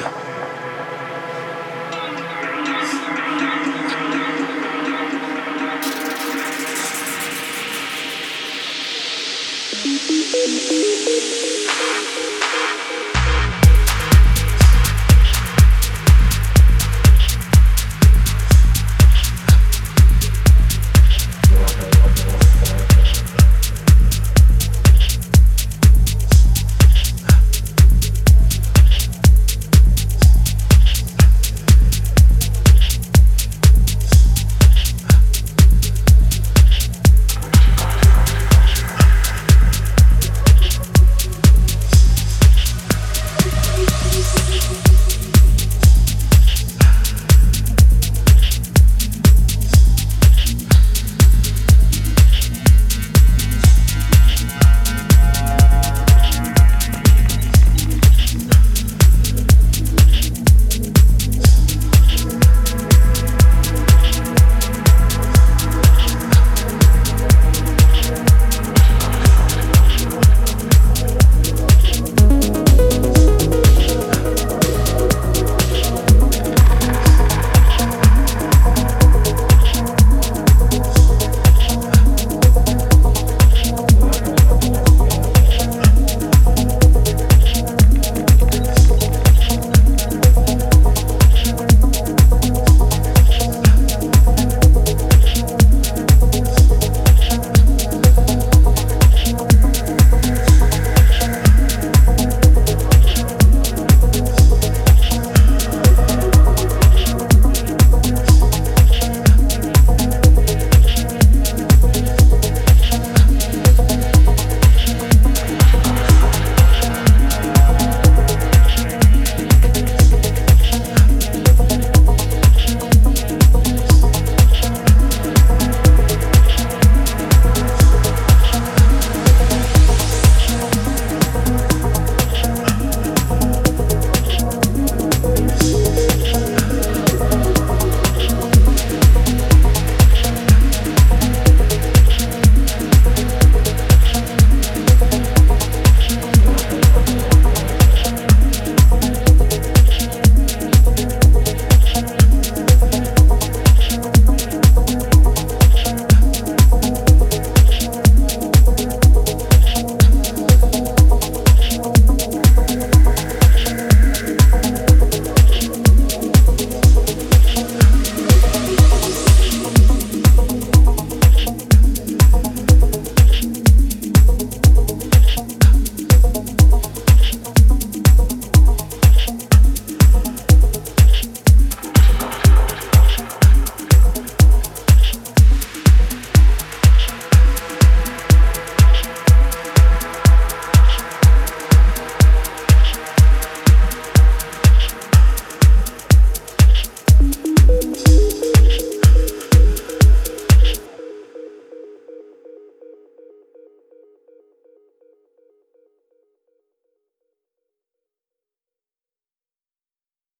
Yeah.